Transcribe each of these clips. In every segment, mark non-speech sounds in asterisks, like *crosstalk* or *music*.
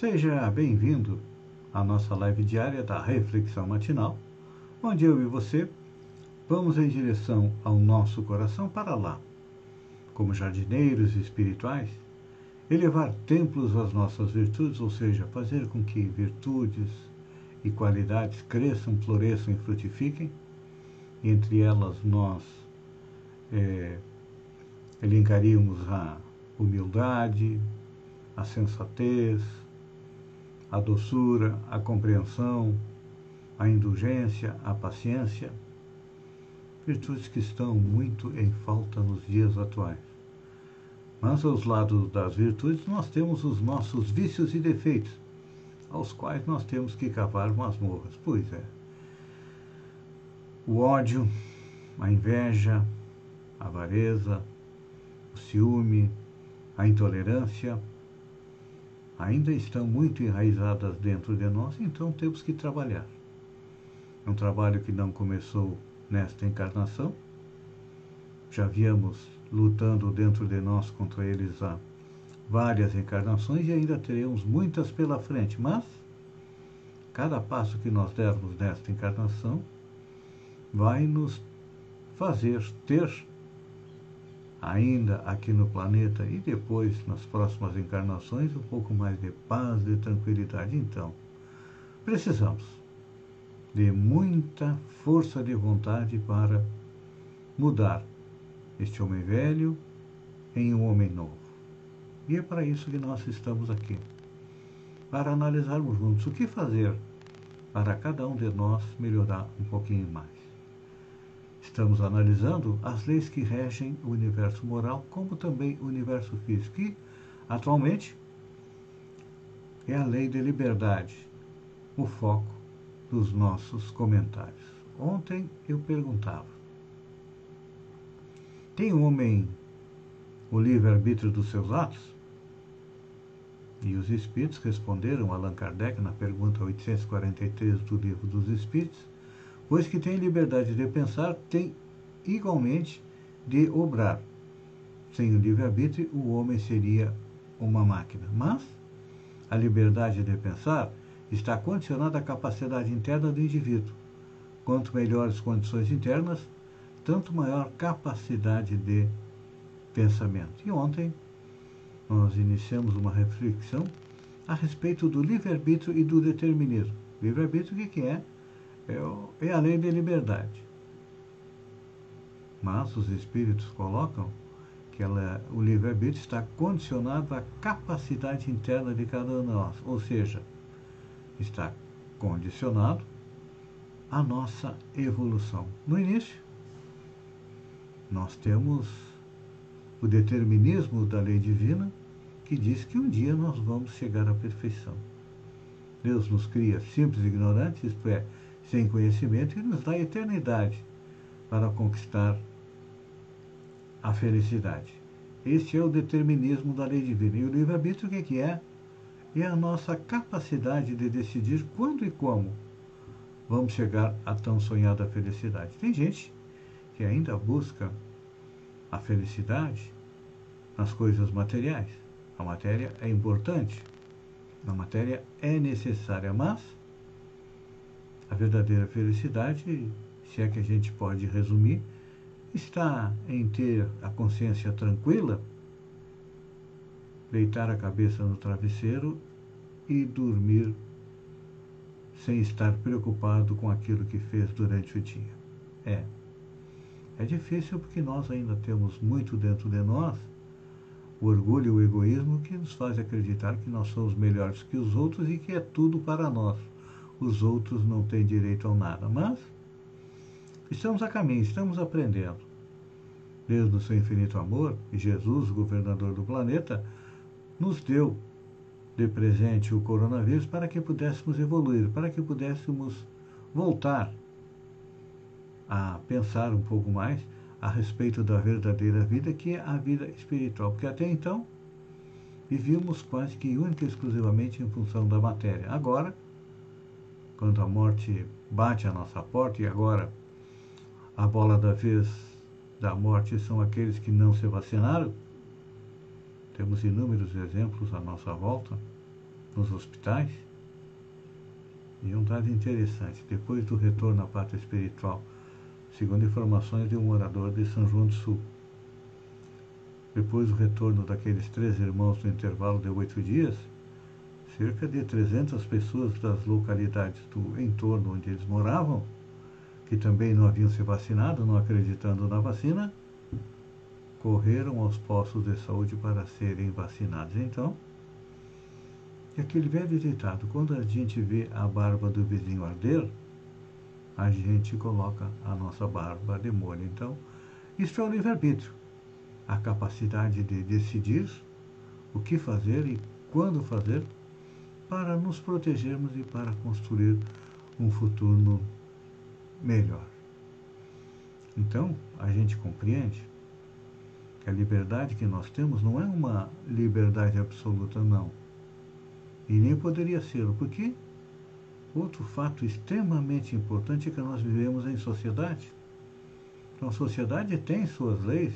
Seja bem-vindo à nossa live diária da Reflexão Matinal, onde eu e você vamos em direção ao nosso coração para lá, como jardineiros espirituais, elevar templos às nossas virtudes, ou seja, fazer com que virtudes e qualidades cresçam, floresçam e frutifiquem. Entre elas, nós é, a humildade, a sensatez, a doçura, a compreensão, a indulgência, a paciência, virtudes que estão muito em falta nos dias atuais. Mas aos lados das virtudes nós temos os nossos vícios e defeitos, aos quais nós temos que cavar masmorras. Pois é. O ódio, a inveja, a avareza, o ciúme, a intolerância, ainda estão muito enraizadas dentro de nós, então temos que trabalhar. É um trabalho que não começou nesta encarnação. Já viemos lutando dentro de nós contra eles há várias encarnações e ainda teremos muitas pela frente, mas cada passo que nós dermos nesta encarnação vai nos fazer ter ainda aqui no planeta e depois nas próximas encarnações um pouco mais de paz, de tranquilidade. Então, precisamos de muita força de vontade para mudar este homem velho em um homem novo. E é para isso que nós estamos aqui para analisarmos juntos o que fazer para cada um de nós melhorar um pouquinho mais. Estamos analisando as leis que regem o universo moral, como também o universo físico, que atualmente é a lei de liberdade, o foco dos nossos comentários. Ontem eu perguntava: tem o homem o livre-arbítrio dos seus atos? E os espíritos responderam Allan Kardec na pergunta 843 do Livro dos Espíritos pois que tem liberdade de pensar, tem igualmente de obrar. Sem o livre-arbítrio, o homem seria uma máquina. Mas a liberdade de pensar está condicionada à capacidade interna do indivíduo. Quanto melhores condições internas, tanto maior capacidade de pensamento. E ontem nós iniciamos uma reflexão a respeito do livre-arbítrio e do determinismo. Livre-arbítrio o que é? É, é a lei de liberdade. Mas os espíritos colocam que ela, o livre-arbítrio está condicionado à capacidade interna de cada um de nós, ou seja, está condicionado à nossa evolução. No início, nós temos o determinismo da lei divina que diz que um dia nós vamos chegar à perfeição. Deus nos cria simples e ignorantes, isto é, sem conhecimento e nos dá eternidade para conquistar a felicidade. Este é o determinismo da lei divina. E o livre-arbítrio o que é? É a nossa capacidade de decidir quando e como vamos chegar à tão sonhada felicidade. Tem gente que ainda busca a felicidade nas coisas materiais. A matéria é importante, a matéria é necessária, mas a verdadeira felicidade, se é que a gente pode resumir, está em ter a consciência tranquila, deitar a cabeça no travesseiro e dormir sem estar preocupado com aquilo que fez durante o dia. É. É difícil porque nós ainda temos muito dentro de nós o orgulho e o egoísmo que nos faz acreditar que nós somos melhores que os outros e que é tudo para nós os outros não têm direito a nada. Mas estamos a caminho, estamos aprendendo. Deus, no seu infinito amor, e Jesus, governador do planeta, nos deu de presente o coronavírus para que pudéssemos evoluir, para que pudéssemos voltar a pensar um pouco mais a respeito da verdadeira vida, que é a vida espiritual. Porque até então vivíamos quase que única e exclusivamente em função da matéria. Agora, quando a morte bate à nossa porta, e agora a bola da vez da morte são aqueles que não se vacinaram, temos inúmeros exemplos à nossa volta, nos hospitais. E um dado interessante: depois do retorno à pátria espiritual, segundo informações de um morador de São João do Sul, depois do retorno daqueles três irmãos no intervalo de oito dias, cerca de 300 pessoas das localidades do entorno onde eles moravam, que também não haviam se vacinado, não acreditando na vacina, correram aos postos de saúde para serem vacinados. Então, aquele velho ditado, quando a gente vê a barba do vizinho arder, a gente coloca a nossa barba de molho. Então, isso é o livre-arbítrio. A capacidade de decidir o que fazer e quando fazer para nos protegermos e para construir um futuro melhor. Então, a gente compreende que a liberdade que nós temos não é uma liberdade absoluta, não. E nem poderia ser, porque outro fato extremamente importante é que nós vivemos em sociedade. Então, a sociedade tem suas leis,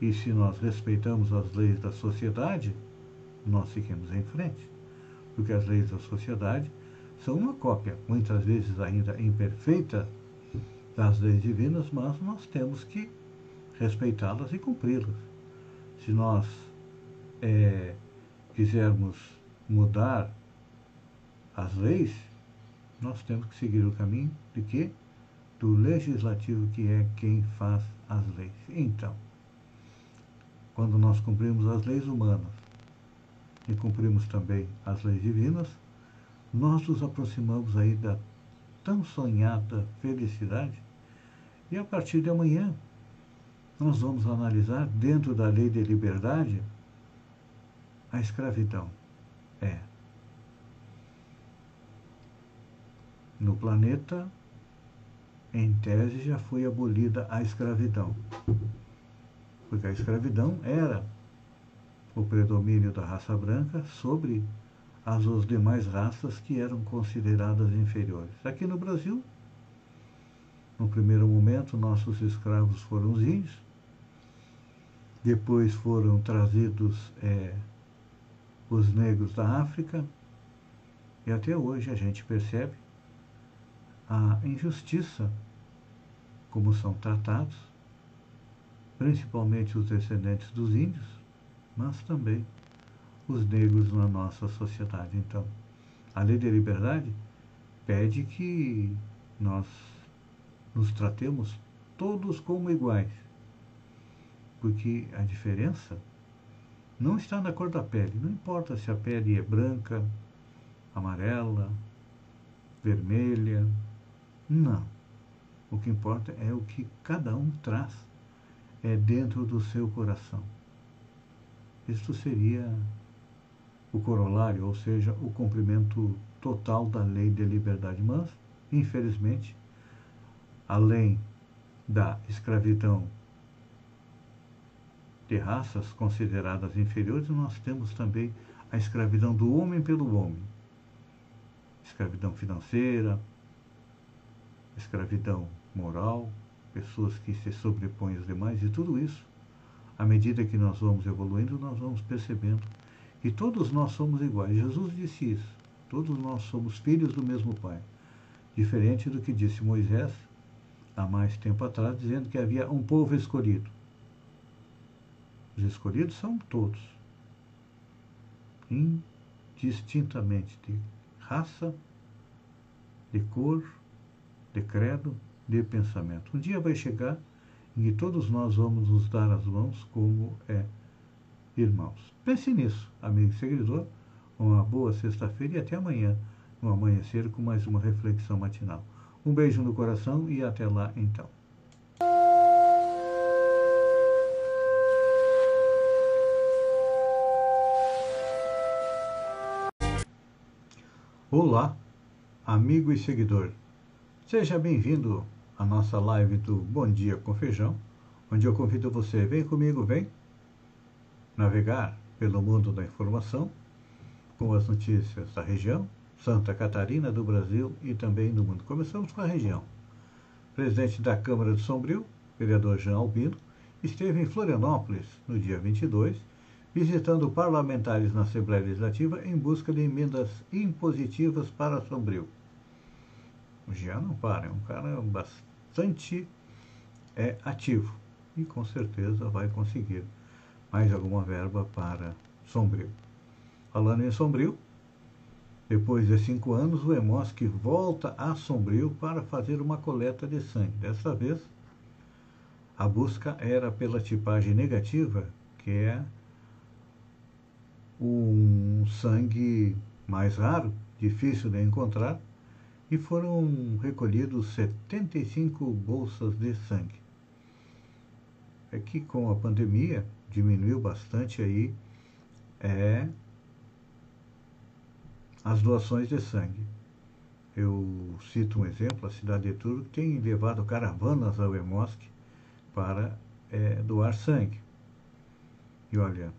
e se nós respeitamos as leis da sociedade, nós seguimos em frente. Porque as leis da sociedade são uma cópia, muitas vezes ainda imperfeita, das leis divinas, mas nós temos que respeitá-las e cumpri-las. Se nós é, quisermos mudar as leis, nós temos que seguir o caminho de quê? Do legislativo, que é quem faz as leis. Então, quando nós cumprimos as leis humanas e cumprimos também as leis divinas, nós nos aproximamos aí da tão sonhada felicidade. E a partir de amanhã, nós vamos analisar, dentro da lei de liberdade, a escravidão. É. No planeta, em tese, já foi abolida a escravidão. Porque a escravidão era o predomínio da raça branca sobre as demais raças que eram consideradas inferiores. Aqui no Brasil, no primeiro momento, nossos escravos foram os índios, depois foram trazidos é, os negros da África, e até hoje a gente percebe a injustiça como são tratados, principalmente os descendentes dos índios, mas também os negros na nossa sociedade. Então, a lei da liberdade pede que nós nos tratemos todos como iguais porque a diferença não está na cor da pele. Não importa se a pele é branca, amarela, vermelha. Não. O que importa é o que cada um traz é dentro do seu coração. Isto seria o corolário, ou seja, o cumprimento total da lei de liberdade. Mas, infelizmente, além da escravidão de raças consideradas inferiores, nós temos também a escravidão do homem pelo homem. Escravidão financeira, escravidão moral, pessoas que se sobrepõem aos demais, e tudo isso, à medida que nós vamos evoluindo, nós vamos percebendo que todos nós somos iguais. Jesus disse isso. Todos nós somos filhos do mesmo Pai. Diferente do que disse Moisés há mais tempo atrás, dizendo que havia um povo escolhido. Os escolhidos são todos, indistintamente de raça, de cor, de credo, de pensamento. Um dia vai chegar em que todos nós vamos nos dar as mãos como é irmãos. Pense nisso, amigo seguidor. Uma boa sexta-feira e até amanhã, no amanhecer, com mais uma reflexão matinal. Um beijo no coração e até lá então. Olá, amigo e seguidor. Seja bem-vindo à nossa live do Bom Dia com Feijão, onde eu convido você, vem comigo, vem navegar pelo mundo da informação com as notícias da região, Santa Catarina, do Brasil e também do mundo. Começamos com a região. Presidente da Câmara de Sombrio, vereador Jean Albino, esteve em Florianópolis no dia 22 visitando parlamentares na Assembleia Legislativa em busca de emendas impositivas para Sombrio. O Jean não para, é um cara bastante é, ativo e com certeza vai conseguir mais alguma verba para Sombrio. Falando em Sombrio, depois de cinco anos, o EMOSC volta a Sombrio para fazer uma coleta de sangue. Dessa vez, a busca era pela tipagem negativa, que é um sangue mais raro, difícil de encontrar, e foram recolhidos 75 bolsas de sangue. É que com a pandemia diminuiu bastante aí é, as doações de sangue. Eu cito um exemplo, a cidade de Turvo tem levado caravanas ao EMOSC para é, doar sangue. E olha,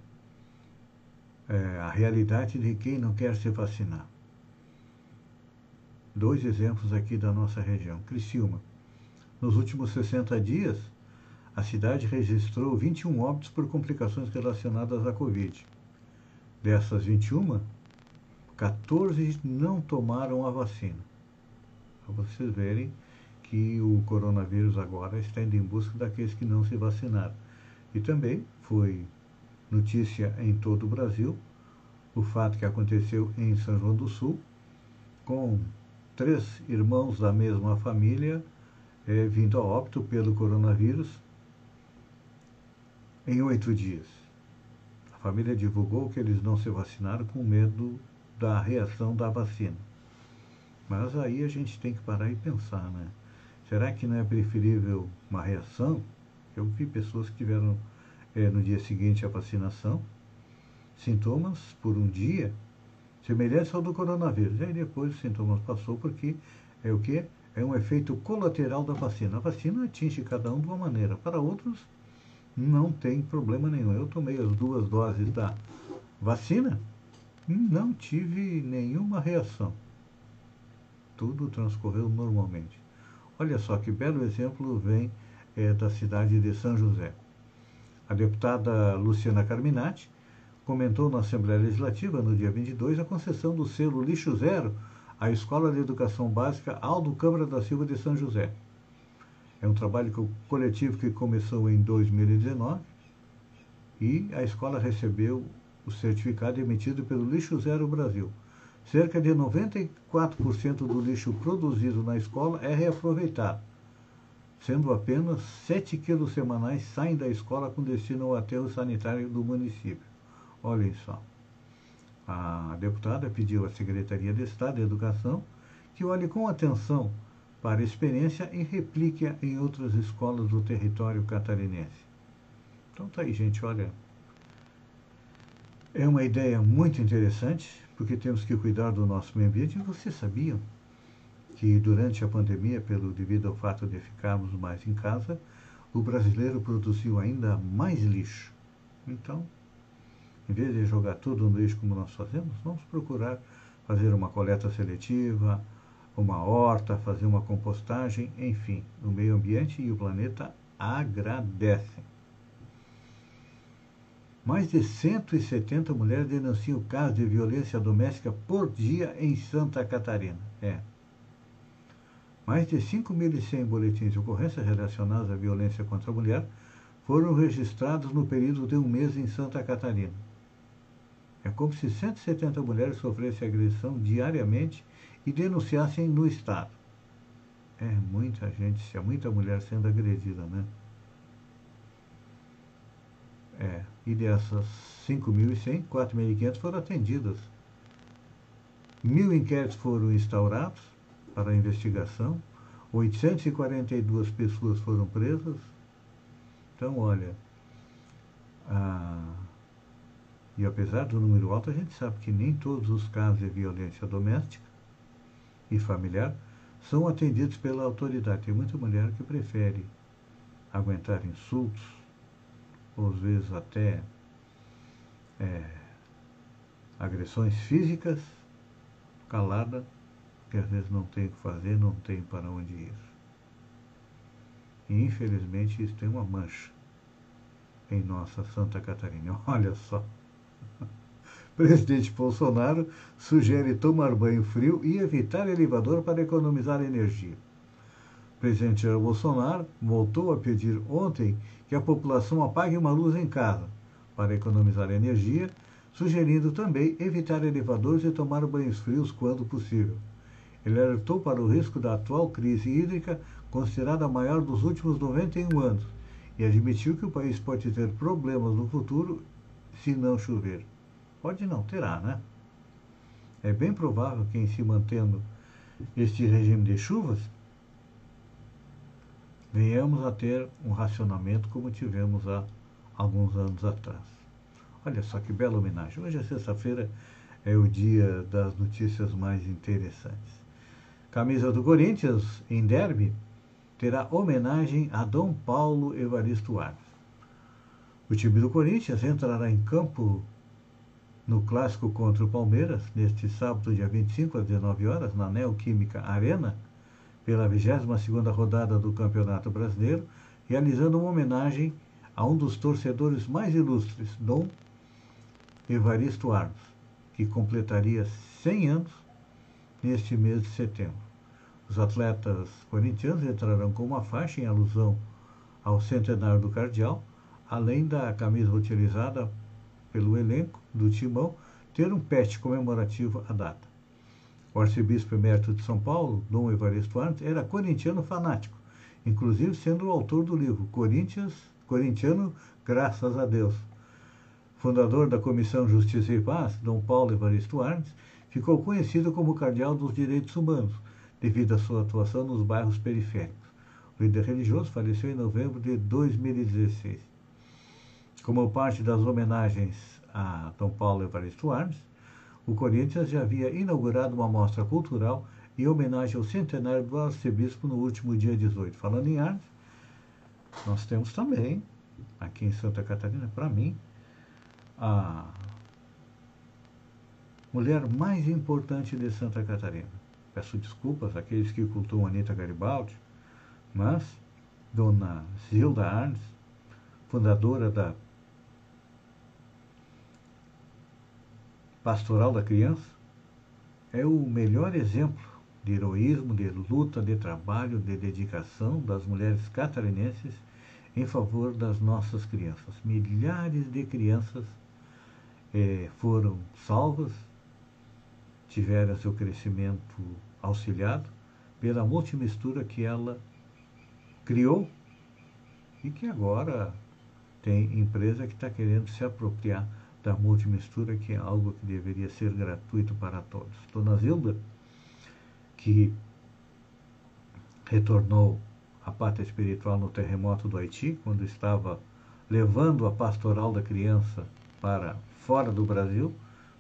é, a realidade de quem não quer se vacinar. Dois exemplos aqui da nossa região. Criciúma. Nos últimos 60 dias, a cidade registrou 21 óbitos por complicações relacionadas à Covid. Dessas 21, 14 não tomaram a vacina. Para vocês verem que o coronavírus agora está indo em busca daqueles que não se vacinaram. E também foi notícia em todo o Brasil, o fato que aconteceu em São João do Sul, com três irmãos da mesma família é, vindo a óbito pelo coronavírus em oito dias. A família divulgou que eles não se vacinaram com medo da reação da vacina. Mas aí a gente tem que parar e pensar, né? Será que não é preferível uma reação? Eu vi pessoas que tiveram é, no dia seguinte à vacinação, sintomas por um dia semelhantes ao do coronavírus. E aí depois os sintomas passou porque é o que? É um efeito colateral da vacina. A vacina atinge cada um de uma maneira. Para outros, não tem problema nenhum. Eu tomei as duas doses da vacina não tive nenhuma reação. Tudo transcorreu normalmente. Olha só que belo exemplo vem é, da cidade de São José. A deputada Luciana Carminati comentou na Assembleia Legislativa, no dia 22, a concessão do selo Lixo Zero à Escola de Educação Básica Aldo Câmara da Silva de São José. É um trabalho coletivo que começou em 2019 e a escola recebeu o certificado emitido pelo Lixo Zero Brasil. Cerca de 94% do lixo produzido na escola é reaproveitado sendo apenas 7 quilos semanais saem da escola com destino ao aterro sanitário do município. Olhem só. A deputada pediu à Secretaria de Estado de Educação que olhe com atenção para a experiência e replique em outras escolas do território catarinense. Então tá aí, gente, olha. É uma ideia muito interessante, porque temos que cuidar do nosso meio ambiente. E vocês sabiam que durante a pandemia, pelo devido ao fato de ficarmos mais em casa, o brasileiro produziu ainda mais lixo. Então, em vez de jogar tudo no lixo como nós fazemos, vamos procurar fazer uma coleta seletiva, uma horta, fazer uma compostagem, enfim, o meio ambiente e o planeta agradecem. Mais de 170 mulheres denunciam casos de violência doméstica por dia em Santa Catarina. É, mais de 5.100 boletins de ocorrência relacionados à violência contra a mulher foram registrados no período de um mês em Santa Catarina. É como se 170 mulheres sofressem agressão diariamente e denunciassem no Estado. É muita gente, é muita mulher sendo agredida, né? É, e dessas 5.100, 4.500 foram atendidas. Mil inquéritos foram instaurados, para a investigação. 842 pessoas foram presas. Então, olha, e apesar do número alto, a gente sabe que nem todos os casos de violência doméstica e familiar são atendidos pela autoridade. Tem muita mulher que prefere aguentar insultos, ou às vezes até é, agressões físicas, calada, que às vezes não tem o que fazer, não tem para onde ir. E infelizmente isso tem uma mancha em nossa Santa Catarina. *laughs* Olha só. Presidente Bolsonaro sugere tomar banho frio e evitar elevador para economizar energia. O presidente Jair Bolsonaro voltou a pedir ontem que a população apague uma luz em casa para economizar energia, sugerindo também evitar elevadores e tomar banhos frios quando possível. Ele alertou para o risco da atual crise hídrica, considerada a maior dos últimos 91 anos, e admitiu que o país pode ter problemas no futuro se não chover. Pode não, terá, né? É bem provável que, em se mantendo este regime de chuvas, venhamos a ter um racionamento como tivemos há alguns anos atrás. Olha só que bela homenagem. Hoje é sexta-feira, é o dia das notícias mais interessantes. Camisa do Corinthians, em derby, terá homenagem a Dom Paulo Evaristo Arnes. O time do Corinthians entrará em campo no clássico contra o Palmeiras, neste sábado, dia 25, às 19 horas, na Neoquímica Arena, pela 22ª rodada do Campeonato Brasileiro, realizando uma homenagem a um dos torcedores mais ilustres, Dom Evaristo Arnes, que completaria 100 anos neste mês de setembro. Os atletas corintianos entrarão com uma faixa em alusão ao centenário do Cardeal, além da camisa utilizada pelo elenco do Timão ter um pet comemorativo à data. O arcebispo emérito de São Paulo, Dom Evaristo Arnes, era corintiano fanático, inclusive sendo o autor do livro Corinthians, Corintiano Graças a Deus. Fundador da Comissão Justiça e Paz, Dom Paulo Evaristo Arnes, ficou conhecido como cardeal dos direitos humanos, devido à sua atuação nos bairros periféricos. O líder religioso faleceu em novembro de 2016. Como parte das homenagens a Dom Paulo Evaristo Arnes, o Corinthians já havia inaugurado uma mostra cultural em homenagem ao centenário do arcebispo no último dia 18. Falando em Arnes, nós temos também, aqui em Santa Catarina, para mim, a mulher mais importante de Santa Catarina peço desculpas àqueles que cultuam Anita Garibaldi, mas Dona Zilda Arnes, fundadora da Pastoral da Criança, é o melhor exemplo de heroísmo, de luta, de trabalho, de dedicação das mulheres catarinenses em favor das nossas crianças. Milhares de crianças eh, foram salvas tiveram seu crescimento auxiliado pela multimistura que ela criou e que agora tem empresa que está querendo se apropriar da multimistura, que é algo que deveria ser gratuito para todos. Dona Zilda, que retornou à pátria espiritual no terremoto do Haiti, quando estava levando a pastoral da criança para fora do Brasil,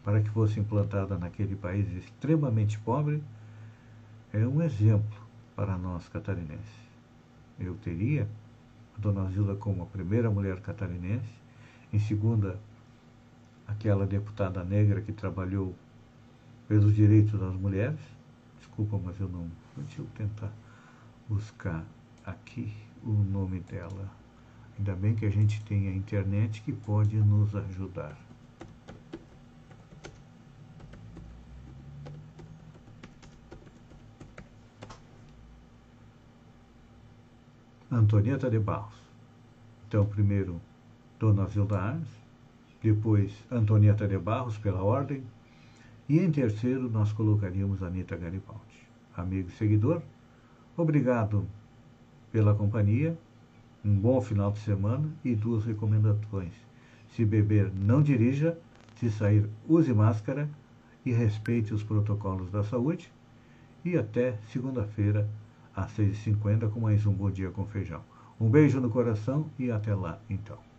para que fosse implantada naquele país extremamente pobre, é um exemplo para nós catarinenses. Eu teria a Dona Zilda como a primeira mulher catarinense, em segunda, aquela deputada negra que trabalhou pelos direitos das mulheres. Desculpa, mas eu não. Deixa eu tentar buscar aqui o nome dela. Ainda bem que a gente tem a internet que pode nos ajudar. Antonieta de Barros. Então, primeiro, Dona Zilda Arnes, depois Antonieta de Barros, pela ordem, e em terceiro nós colocaríamos Anitta Garibaldi. Amigo e seguidor, obrigado pela companhia, um bom final de semana e duas recomendações. Se beber, não dirija, se sair, use máscara e respeite os protocolos da saúde. E até segunda-feira, às 6h50 com mais um Bom Dia com Feijão. Um beijo no coração e até lá, então.